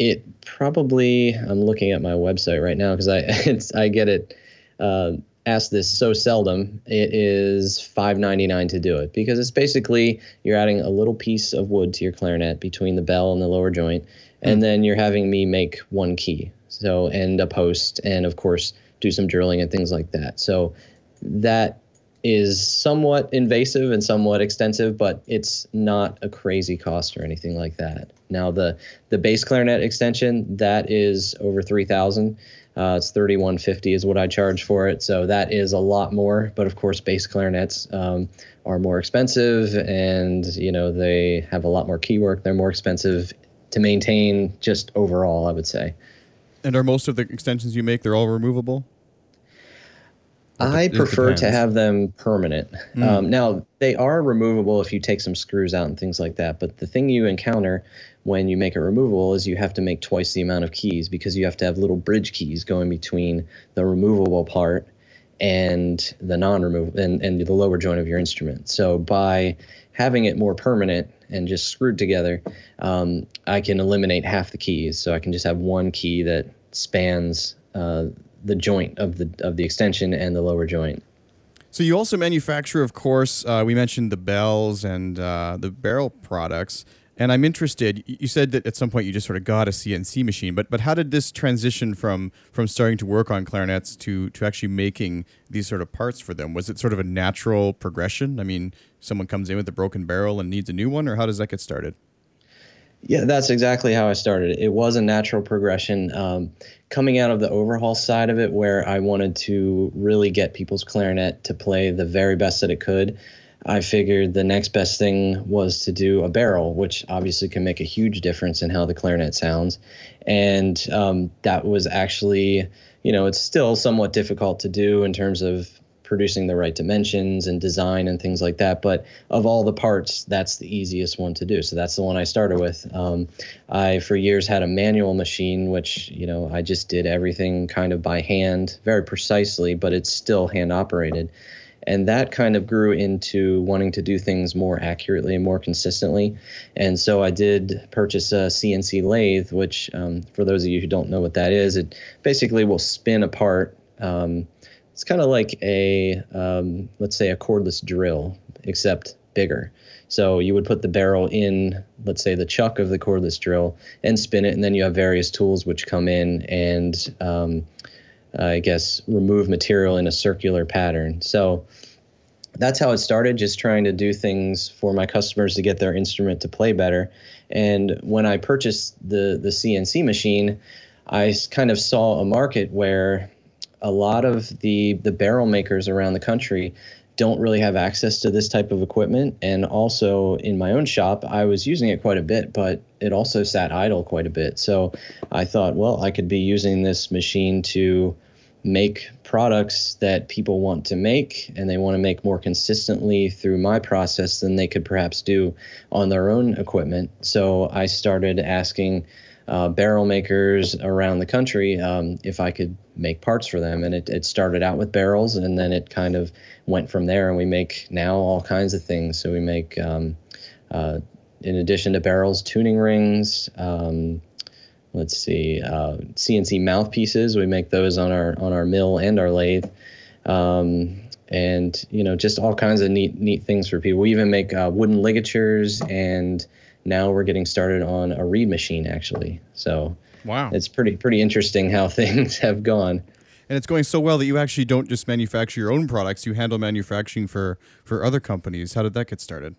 it probably I'm looking at my website right now because I it's I get it uh, asked this so seldom. It is five ninety nine to do it because it's basically you're adding a little piece of wood to your clarinet between the bell and the lower joint, and mm. then you're having me make one key. So and a post and of course do some drilling and things like that. So that is somewhat invasive and somewhat extensive, but it's not a crazy cost or anything like that. Now the the bass clarinet extension that is over three thousand. Uh, it's thirty one fifty is what I charge for it. So that is a lot more. But of course, bass clarinets um, are more expensive, and you know they have a lot more keywork. They're more expensive to maintain just overall. I would say. And are most of the extensions you make they're all removable? I prefer to have them permanent. Mm. Um, now they are removable if you take some screws out and things like that. But the thing you encounter when you make it removable is you have to make twice the amount of keys because you have to have little bridge keys going between the removable part and the non-removable and, and the lower joint of your instrument. So by having it more permanent and just screwed together, um, I can eliminate half the keys. So I can just have one key that spans uh, the joint of the of the extension and the lower joint. So you also manufacture, of course, uh, we mentioned the bells and uh, the barrel products. And I'm interested. You said that at some point you just sort of got a CNC machine, but but how did this transition from from starting to work on clarinets to to actually making these sort of parts for them? Was it sort of a natural progression? I mean, someone comes in with a broken barrel and needs a new one, or how does that get started? Yeah, that's exactly how I started. It was a natural progression. Um, coming out of the overhaul side of it, where I wanted to really get people's clarinet to play the very best that it could, I figured the next best thing was to do a barrel, which obviously can make a huge difference in how the clarinet sounds. And um, that was actually, you know, it's still somewhat difficult to do in terms of producing the right dimensions and design and things like that. But of all the parts, that's the easiest one to do. So that's the one I started with. Um, I, for years, had a manual machine, which, you know, I just did everything kind of by hand, very precisely, but it's still hand operated. And that kind of grew into wanting to do things more accurately and more consistently. And so I did purchase a CNC lathe, which, um, for those of you who don't know what that is, it basically will spin a part. Um, it's kind of like a um, let's say a cordless drill except bigger. So you would put the barrel in let's say the chuck of the cordless drill and spin it and then you have various tools which come in and um, i guess remove material in a circular pattern. So that's how it started just trying to do things for my customers to get their instrument to play better. And when i purchased the the cnc machine i kind of saw a market where a lot of the the barrel makers around the country don't really have access to this type of equipment. And also in my own shop, I was using it quite a bit, but it also sat idle quite a bit. So I thought, well, I could be using this machine to make products that people want to make and they want to make more consistently through my process than they could perhaps do on their own equipment. So I started asking uh, barrel makers around the country um, if I could make parts for them. And it, it started out with barrels and then it kind of went from there. And we make now all kinds of things. So we make, um, uh, in addition to barrels, tuning rings. Um, let's see, uh, CNC mouthpieces. We make those on our on our mill and our lathe, um, and you know just all kinds of neat neat things for people. We even make uh, wooden ligatures, and now we're getting started on a reed machine actually. So wow, it's pretty pretty interesting how things have gone. And it's going so well that you actually don't just manufacture your own products; you handle manufacturing for for other companies. How did that get started?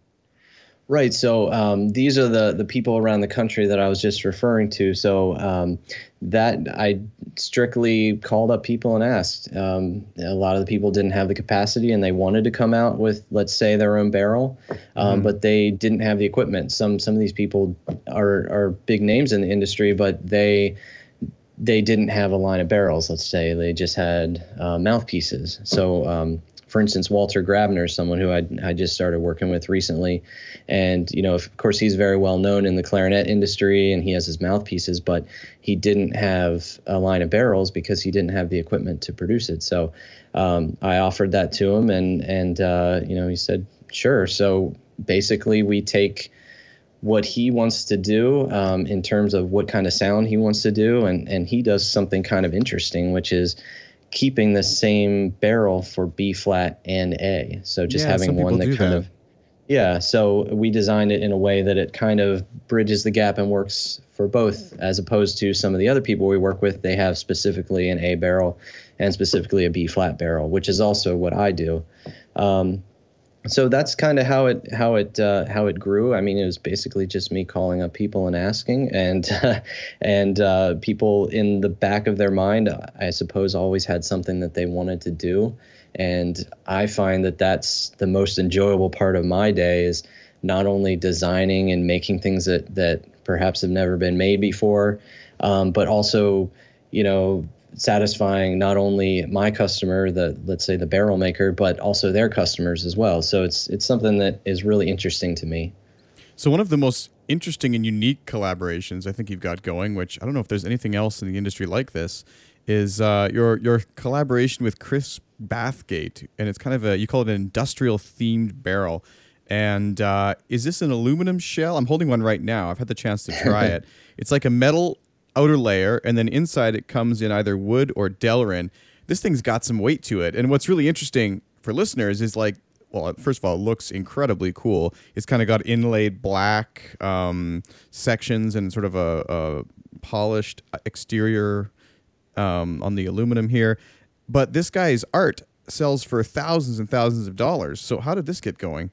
Right. So um, these are the the people around the country that I was just referring to. So um, that I strictly called up people and asked. Um, a lot of the people didn't have the capacity and they wanted to come out with, let's say, their own barrel, mm. but they didn't have the equipment. Some some of these people are are big names in the industry, but they they didn't have a line of barrels. Let's say they just had uh, mouthpieces. So um, for instance, Walter Grabner, someone who I, I just started working with recently. And, you know, of course, he's very well known in the clarinet industry and he has his mouthpieces, but he didn't have a line of barrels because he didn't have the equipment to produce it. So um, I offered that to him and, and uh, you know, he said, sure. So basically, we take what he wants to do um, in terms of what kind of sound he wants to do, and, and he does something kind of interesting, which is keeping the same barrel for B flat and A. So just yeah, having one that kind that. of yeah, so we designed it in a way that it kind of bridges the gap and works for both, as opposed to some of the other people we work with. They have specifically an A barrel and specifically a B flat barrel, which is also what I do. Um, so that's kind of how it how it uh, how it grew. I mean, it was basically just me calling up people and asking, and uh, and uh, people in the back of their mind, I suppose, always had something that they wanted to do, and I find that that's the most enjoyable part of my day is not only designing and making things that that perhaps have never been made before, um, but also, you know, satisfying not only my customer, the let's say the barrel maker, but also their customers as well. So it's it's something that is really interesting to me. So one of the most interesting and unique collaborations I think you've got going, which I don't know if there's anything else in the industry like this, is uh, your your collaboration with Chris Bathgate, and it's kind of a you call it an industrial themed barrel. And uh, is this an aluminum shell? I'm holding one right now. I've had the chance to try it. It's like a metal outer layer, and then inside it comes in either wood or Delrin. This thing's got some weight to it. And what's really interesting for listeners is like, well, first of all, it looks incredibly cool. It's kind of got inlaid black um, sections and sort of a, a polished exterior um, on the aluminum here. But this guy's art sells for thousands and thousands of dollars. So how did this get going?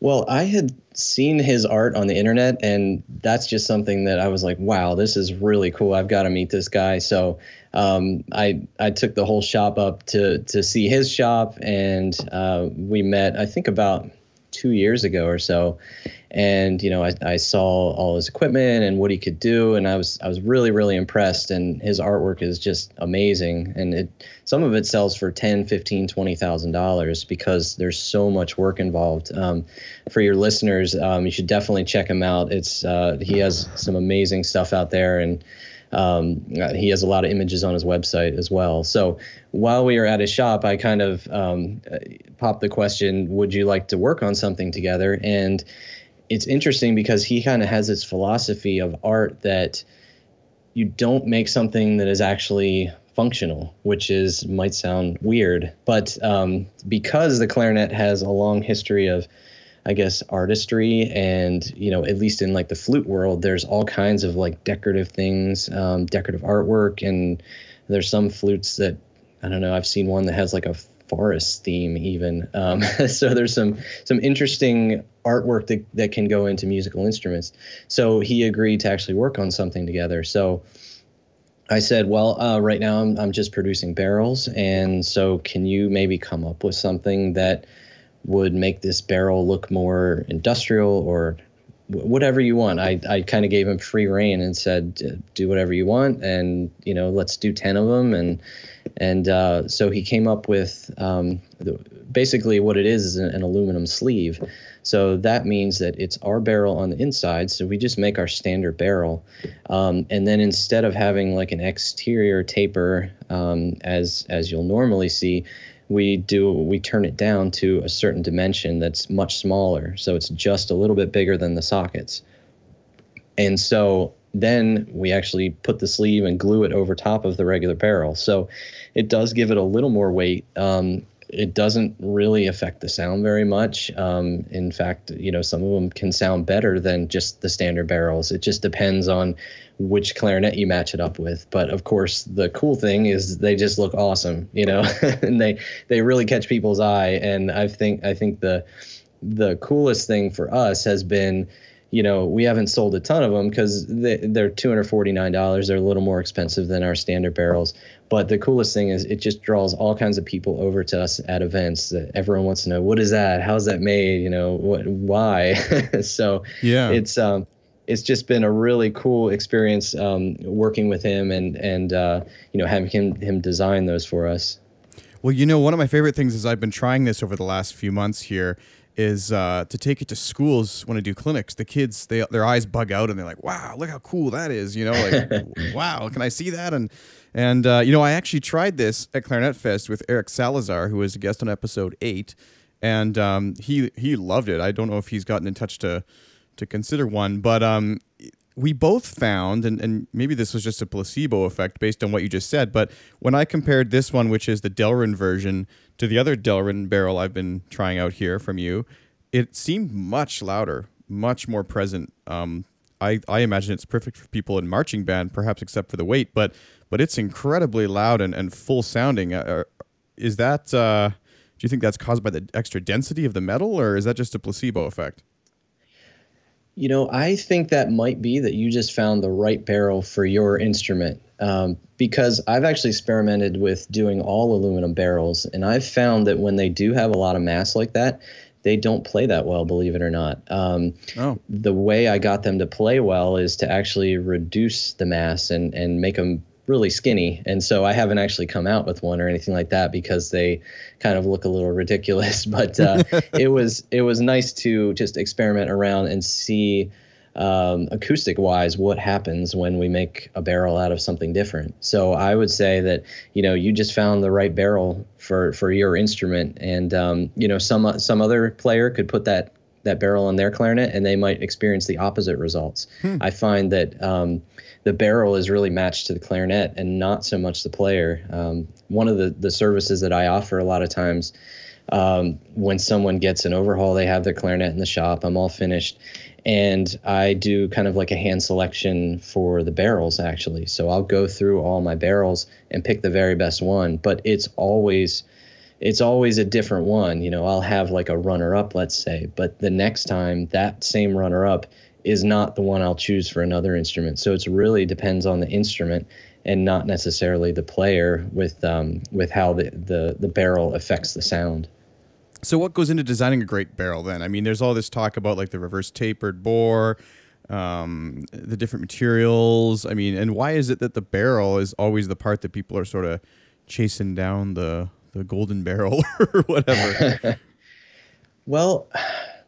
Well, I had seen his art on the internet, and that's just something that I was like, "Wow, this is really cool. I've got to meet this guy." So um, I I took the whole shop up to to see his shop, and uh, we met. I think about two years ago or so, and you know I, I saw all his equipment and what he could do and i was i was really really impressed and his artwork is just amazing and it some of it sells for 10 15 20 thousand dollars because there's so much work involved um, for your listeners um, you should definitely check him out it's uh, he has some amazing stuff out there and um, he has a lot of images on his website as well. So while we were at his shop, I kind of um, popped the question, "Would you like to work on something together?" And it's interesting because he kind of has this philosophy of art that you don't make something that is actually functional, which is might sound weird, but um, because the clarinet has a long history of, I guess, artistry, and you know, at least in like the flute world, there's all kinds of like decorative things, um, decorative artwork, and there's some flutes that I don't know. I've seen one that has like a forest theme even. Um, so there's some some interesting artwork that, that can go into musical instruments. So he agreed to actually work on something together. So I said, well, uh, right now I'm, I'm just producing barrels. And so can you maybe come up with something that would make this barrel look more industrial or whatever you want. I, I kind of gave him free reign and said, do whatever you want. And, you know, let's do 10 of them. And, and uh, so he came up with um, the, basically what it is is an, an, aluminum sleeve. So that means that it's our barrel on the inside. So we just make our standard barrel. Um, and then instead of having like an exterior taper, um, as, as you'll normally see, we do we turn it down to a certain dimension that's much smaller so it's just a little bit bigger than the sockets and so then we actually put the sleeve and glue it over top of the regular barrel so it does give it a little more weight um, it doesn't really affect the sound very much. Um, in fact, you know, some of them can sound better than just the standard barrels. It just depends on which clarinet you match it up with. But of course, the cool thing is they just look awesome, you know, and they they really catch people's eye. And I think I think the the coolest thing for us has been you know, we haven't sold a ton of them because they, they're $249. They're a little more expensive than our standard barrels. But the coolest thing is it just draws all kinds of people over to us at events that everyone wants to know, what is that? How's that made? You know, what, why? so yeah, it's, um, it's just been a really cool experience um, working with him and, and uh, you know, having him, him design those for us. Well, you know, one of my favorite things is I've been trying this over the last few months here is uh, to take it to schools when I do clinics. The kids, they their eyes bug out and they're like, "Wow, look how cool that is!" You know, like, "Wow, can I see that?" And and uh, you know, I actually tried this at Clarinet Fest with Eric Salazar, who was a guest on episode eight, and um, he he loved it. I don't know if he's gotten in touch to to consider one, but um, we both found, and, and maybe this was just a placebo effect based on what you just said, but when I compared this one, which is the Delrin version, to the other Delrin barrel I've been trying out here from you, it seemed much louder, much more present. Um, I, I imagine it's perfect for people in marching band, perhaps except for the weight, but but it's incredibly loud and, and full sounding. Uh, uh is that uh, do you think that's caused by the extra density of the metal, or is that just a placebo effect? You know, I think that might be that you just found the right barrel for your instrument. Um, because I've actually experimented with doing all aluminum barrels, and I've found that when they do have a lot of mass like that, they don't play that well, believe it or not. Um, oh. The way I got them to play well is to actually reduce the mass and, and make them really skinny. And so I haven't actually come out with one or anything like that because they kind of look a little ridiculous. But uh, it was it was nice to just experiment around and see um, acoustic wise what happens when we make a barrel out of something different. So I would say that you know you just found the right barrel for for your instrument, and um, you know some some other player could put that that barrel on their clarinet and they might experience the opposite results. Hmm. I find that um, the barrel is really matched to the clarinet and not so much the player. Um, one of the, the services that I offer a lot of times um, when someone gets an overhaul, they have their clarinet in the shop, I'm all finished. And I do kind of like a hand selection for the barrels, actually. So I'll go through all my barrels and pick the very best one, but it's always it's always a different one. You know, I'll have like a runner up, let's say, but the next time that same runner up is not the one I'll choose for another instrument. So it really depends on the instrument and not necessarily the player with um, with how the, the the barrel affects the sound. So what goes into designing a great barrel then? I mean, there's all this talk about like the reverse tapered bore, um, the different materials. I mean, and why is it that the barrel is always the part that people are sort of chasing down the the golden barrel or whatever? well,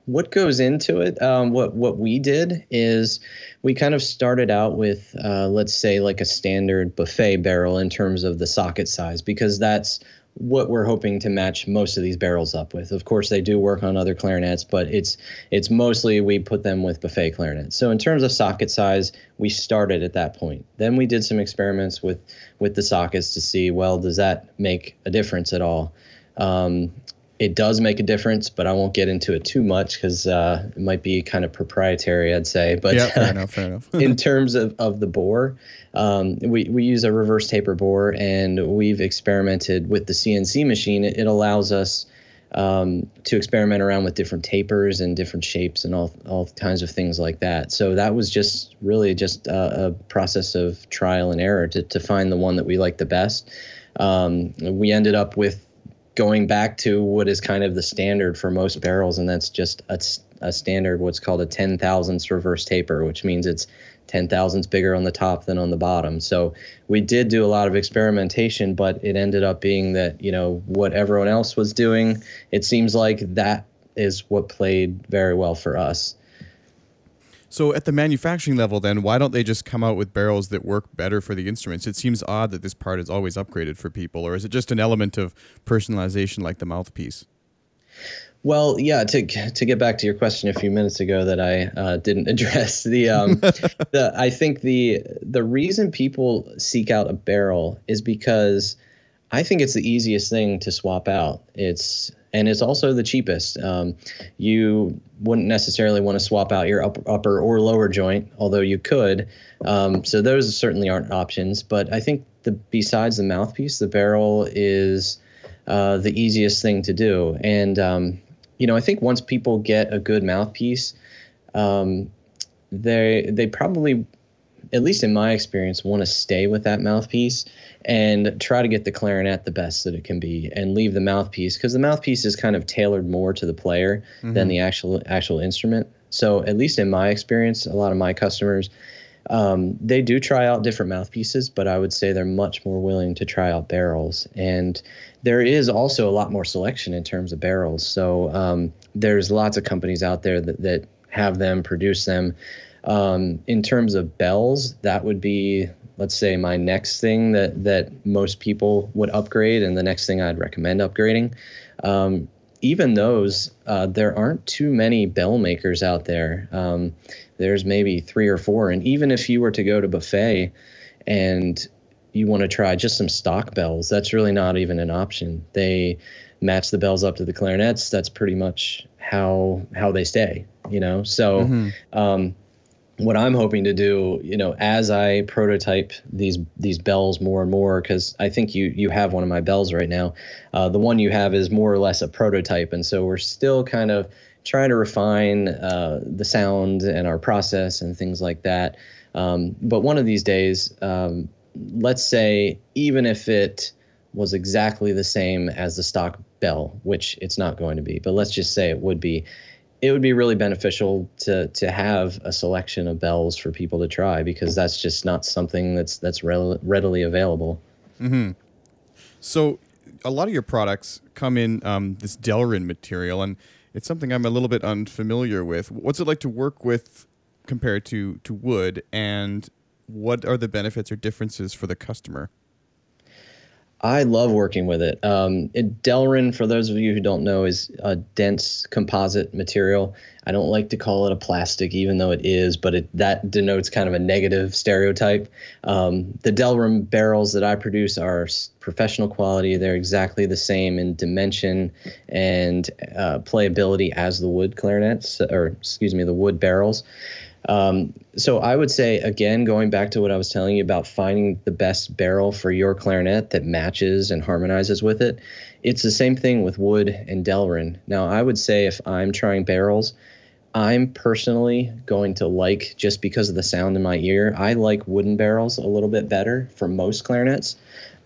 what goes into it? Um, what what we did is we kind of started out with uh, let's say like a standard Buffet barrel in terms of the socket size because that's what we're hoping to match most of these barrels up with. Of course, they do work on other clarinets, but it's it's mostly we put them with Buffet clarinets. So in terms of socket size, we started at that point. Then we did some experiments with with the sockets to see well does that make a difference at all. Um, it does make a difference, but I won't get into it too much because uh, it might be kind of proprietary, I'd say. But yeah, fair enough, fair enough. in terms of, of the bore, um, we, we use a reverse taper bore and we've experimented with the CNC machine. It, it allows us um, to experiment around with different tapers and different shapes and all, all kinds of things like that. So that was just really just a, a process of trial and error to, to find the one that we like the best. Um, we ended up with going back to what is kind of the standard for most barrels, and that's just a, a standard what's called a 10 thousandths reverse taper, which means it's 10 thousandths bigger on the top than on the bottom. So we did do a lot of experimentation, but it ended up being that, you know, what everyone else was doing, it seems like that is what played very well for us. So at the manufacturing level, then why don't they just come out with barrels that work better for the instruments? It seems odd that this part is always upgraded for people, or is it just an element of personalization like the mouthpiece? Well, yeah. To to get back to your question a few minutes ago that I uh, didn't address, the um, the I think the the reason people seek out a barrel is because I think it's the easiest thing to swap out. It's and it's also the cheapest. Um, you wouldn't necessarily want to swap out your upper, upper or lower joint, although you could. Um, so those certainly aren't options. But I think the besides the mouthpiece, the barrel is uh, the easiest thing to do. And um, you know, I think once people get a good mouthpiece, um, they they probably at least in my experience, want to stay with that mouthpiece and try to get the clarinet the best that it can be and leave the mouthpiece because the mouthpiece is kind of tailored more to the player mm-hmm. than the actual actual instrument. So at least in my experience, a lot of my customers um, they do try out different mouthpieces, but I would say they're much more willing to try out barrels. And there is also a lot more selection in terms of barrels. So um, there's lots of companies out there that, that have them, produce them. Um, in terms of bells, that would be, let's say, my next thing that that most people would upgrade, and the next thing I'd recommend upgrading. Even those, uh, there aren't too many bell makers out there. Um, there's maybe three or four, and even if you were to go to Buffet and you want to try just some stock bells, that's really not even an option. They match the bells up to the clarinets. That's pretty much how how they stay. You know, so. Mm-hmm. Um, what I'm hoping to do, you know, as I prototype these these bells more and more, because I think you you have one of my bells right now. Uh, the one you have is more or less a prototype, and so we're still kind of trying to refine uh, the sound and our process and things like that. Um, but one of these days, um, let's say even if it was exactly the same as the stock bell, which it's not going to be, but let's just say it would be it would be really beneficial to to have a selection of bells for people to try because that's just not something that's that's re- readily available. Mm-hmm. So, a lot of your products come in um, this Delrin material, and it's something I'm a little bit unfamiliar with. What's it like to work with compared to to wood, and what are the benefits or differences for the customer? I love working with it. Um, it. Delrin, for those of you who don't know, is a dense composite material. I don't like to call it a plastic, even though it is, but it, that denotes kind of a negative stereotype. Um, the Delrin barrels that I produce are professional quality. They're exactly the same in dimension and uh, playability as the wood clarinets, or excuse me, the wood barrels. Um, so I would say again, going back to what I was telling you about finding the best barrel for your clarinet that matches and harmonizes with it. It's the same thing with wood and Delrin. Now I would say if I'm trying barrels, I'm personally going to like just because of the sound in my ear. I like wooden barrels a little bit better for most clarinets.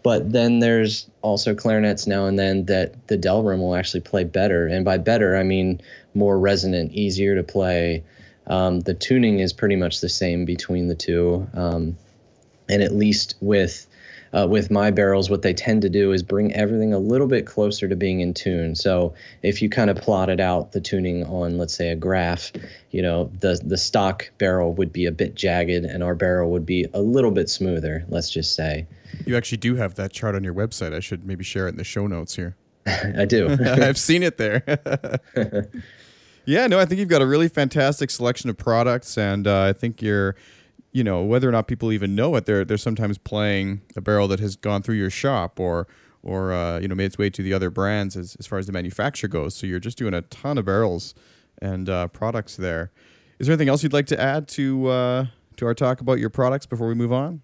But then there's also clarinets now and then that the Delrin will actually play better. And by better, I mean more resonant, easier to play, um, the tuning is pretty much the same between the two, um, and at least with uh, with my barrels, what they tend to do is bring everything a little bit closer to being in tune. So if you kind of plotted out the tuning on, let's say, a graph, you know, the the stock barrel would be a bit jagged, and our barrel would be a little bit smoother. Let's just say. You actually do have that chart on your website. I should maybe share it in the show notes here. I do. I've seen it there. Yeah, no, I think you've got a really fantastic selection of products, and uh, I think you're, you know, whether or not people even know it, they're they're sometimes playing a barrel that has gone through your shop or or uh, you know made its way to the other brands as as far as the manufacturer goes. So you're just doing a ton of barrels and uh, products there. Is there anything else you'd like to add to uh, to our talk about your products before we move on?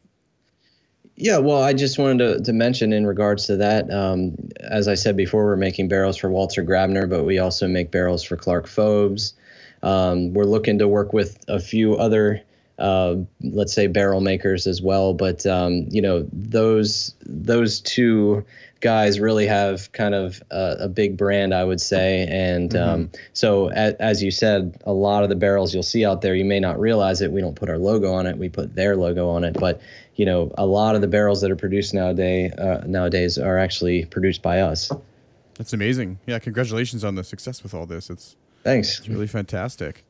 Yeah, well, I just wanted to, to mention in regards to that, um, as I said before, we're making barrels for Walter Grabner, but we also make barrels for Clark Fobes. Um, we're looking to work with a few other uh, let's say barrel makers as well. But um, you know those those two guys really have kind of a, a big brand, I would say. And mm-hmm. um, so, as, as, you said, a lot of the barrels you'll see out there, you may not realize it. We don't put our logo on it; we put their logo on it. But you know, a lot of the barrels that are produced nowadays uh, nowadays are actually produced by us. That's amazing. Yeah, congratulations on the success with all this. It's thanks. It's really fantastic.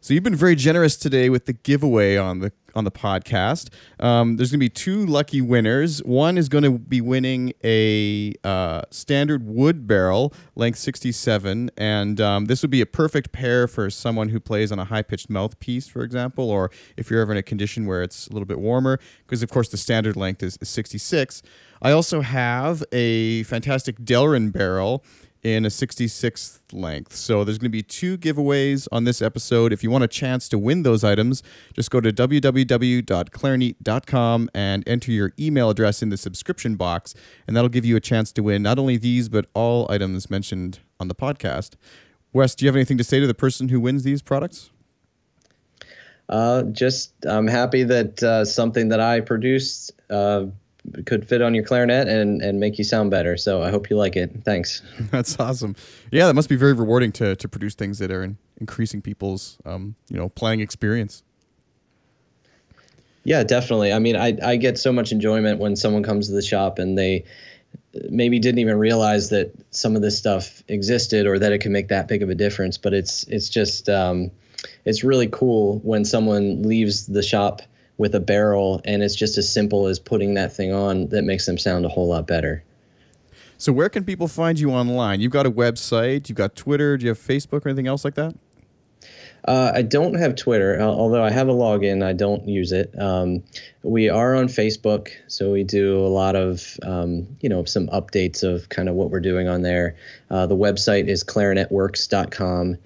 So you've been very generous today with the giveaway on the on the podcast. Um, there's going to be two lucky winners. One is going to be winning a uh, standard wood barrel, length 67, and um, this would be a perfect pair for someone who plays on a high pitched mouthpiece, for example, or if you're ever in a condition where it's a little bit warmer, because of course the standard length is, is 66. I also have a fantastic Delrin barrel in a 66th length. So there's going to be two giveaways on this episode. If you want a chance to win those items, just go to www.clarineat.com and enter your email address in the subscription box, and that'll give you a chance to win not only these, but all items mentioned on the podcast. Wes, do you have anything to say to the person who wins these products? Uh, just I'm happy that uh, something that I produced uh, could fit on your clarinet and and make you sound better. So I hope you like it. Thanks. That's awesome. Yeah, that must be very rewarding to to produce things that are in, increasing people's um, you know playing experience. Yeah, definitely. I mean, I I get so much enjoyment when someone comes to the shop and they maybe didn't even realize that some of this stuff existed or that it could make that big of a difference. But it's it's just um, it's really cool when someone leaves the shop with a barrel and it's just as simple as putting that thing on that makes them sound a whole lot better. So where can people find you online? You've got a website, you've got Twitter, do you have Facebook or anything else like that? Uh, I don't have Twitter, although I have a login. I don't use it. Um, we are on Facebook, so we do a lot of, um, you know, some updates of kind of what we're doing on there. Uh, the website is clarinetworks.com.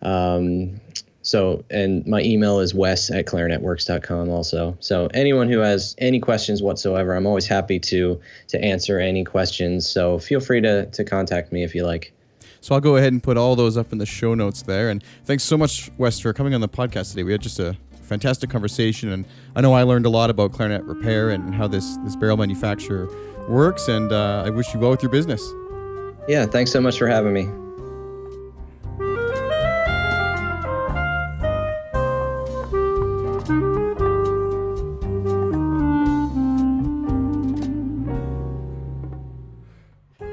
Um, so, and my email is wes at clarinetworks.com also. So, anyone who has any questions whatsoever, I'm always happy to to answer any questions. So, feel free to to contact me if you like. So, I'll go ahead and put all those up in the show notes there. And thanks so much, Wes, for coming on the podcast today. We had just a fantastic conversation, and I know I learned a lot about clarinet repair and how this this barrel manufacturer works. And uh, I wish you well with your business. Yeah, thanks so much for having me.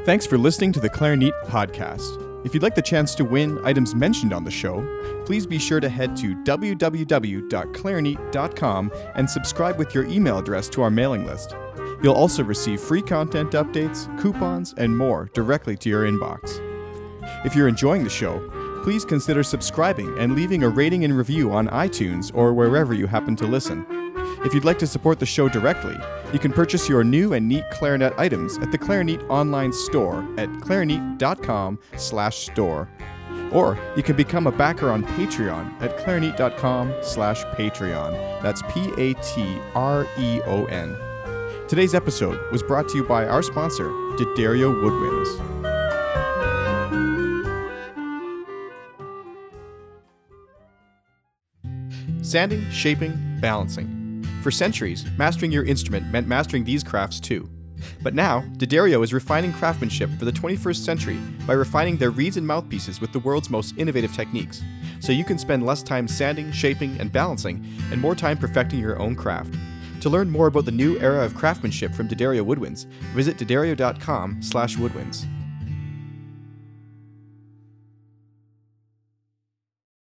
Thanks for listening to the Clarineat podcast. If you'd like the chance to win items mentioned on the show, please be sure to head to www.clarineat.com and subscribe with your email address to our mailing list. You'll also receive free content updates, coupons, and more directly to your inbox. If you're enjoying the show, please consider subscribing and leaving a rating and review on iTunes or wherever you happen to listen. If you'd like to support the show directly, you can purchase your new and neat clarinet items at the Clarineat online store at clarineat.com/store. Or you can become a backer on Patreon at clarineat.com slash Patreon. That's P A T R E O N. Today's episode was brought to you by our sponsor, D'Addario Woodwinds. Sanding, shaping, balancing. For centuries, mastering your instrument meant mastering these crafts too. But now, D'Addario is refining craftsmanship for the 21st century by refining their reeds and mouthpieces with the world's most innovative techniques, so you can spend less time sanding, shaping, and balancing, and more time perfecting your own craft. To learn more about the new era of craftsmanship from D'Addario Woodwinds, visit d'addario.com slash woodwinds.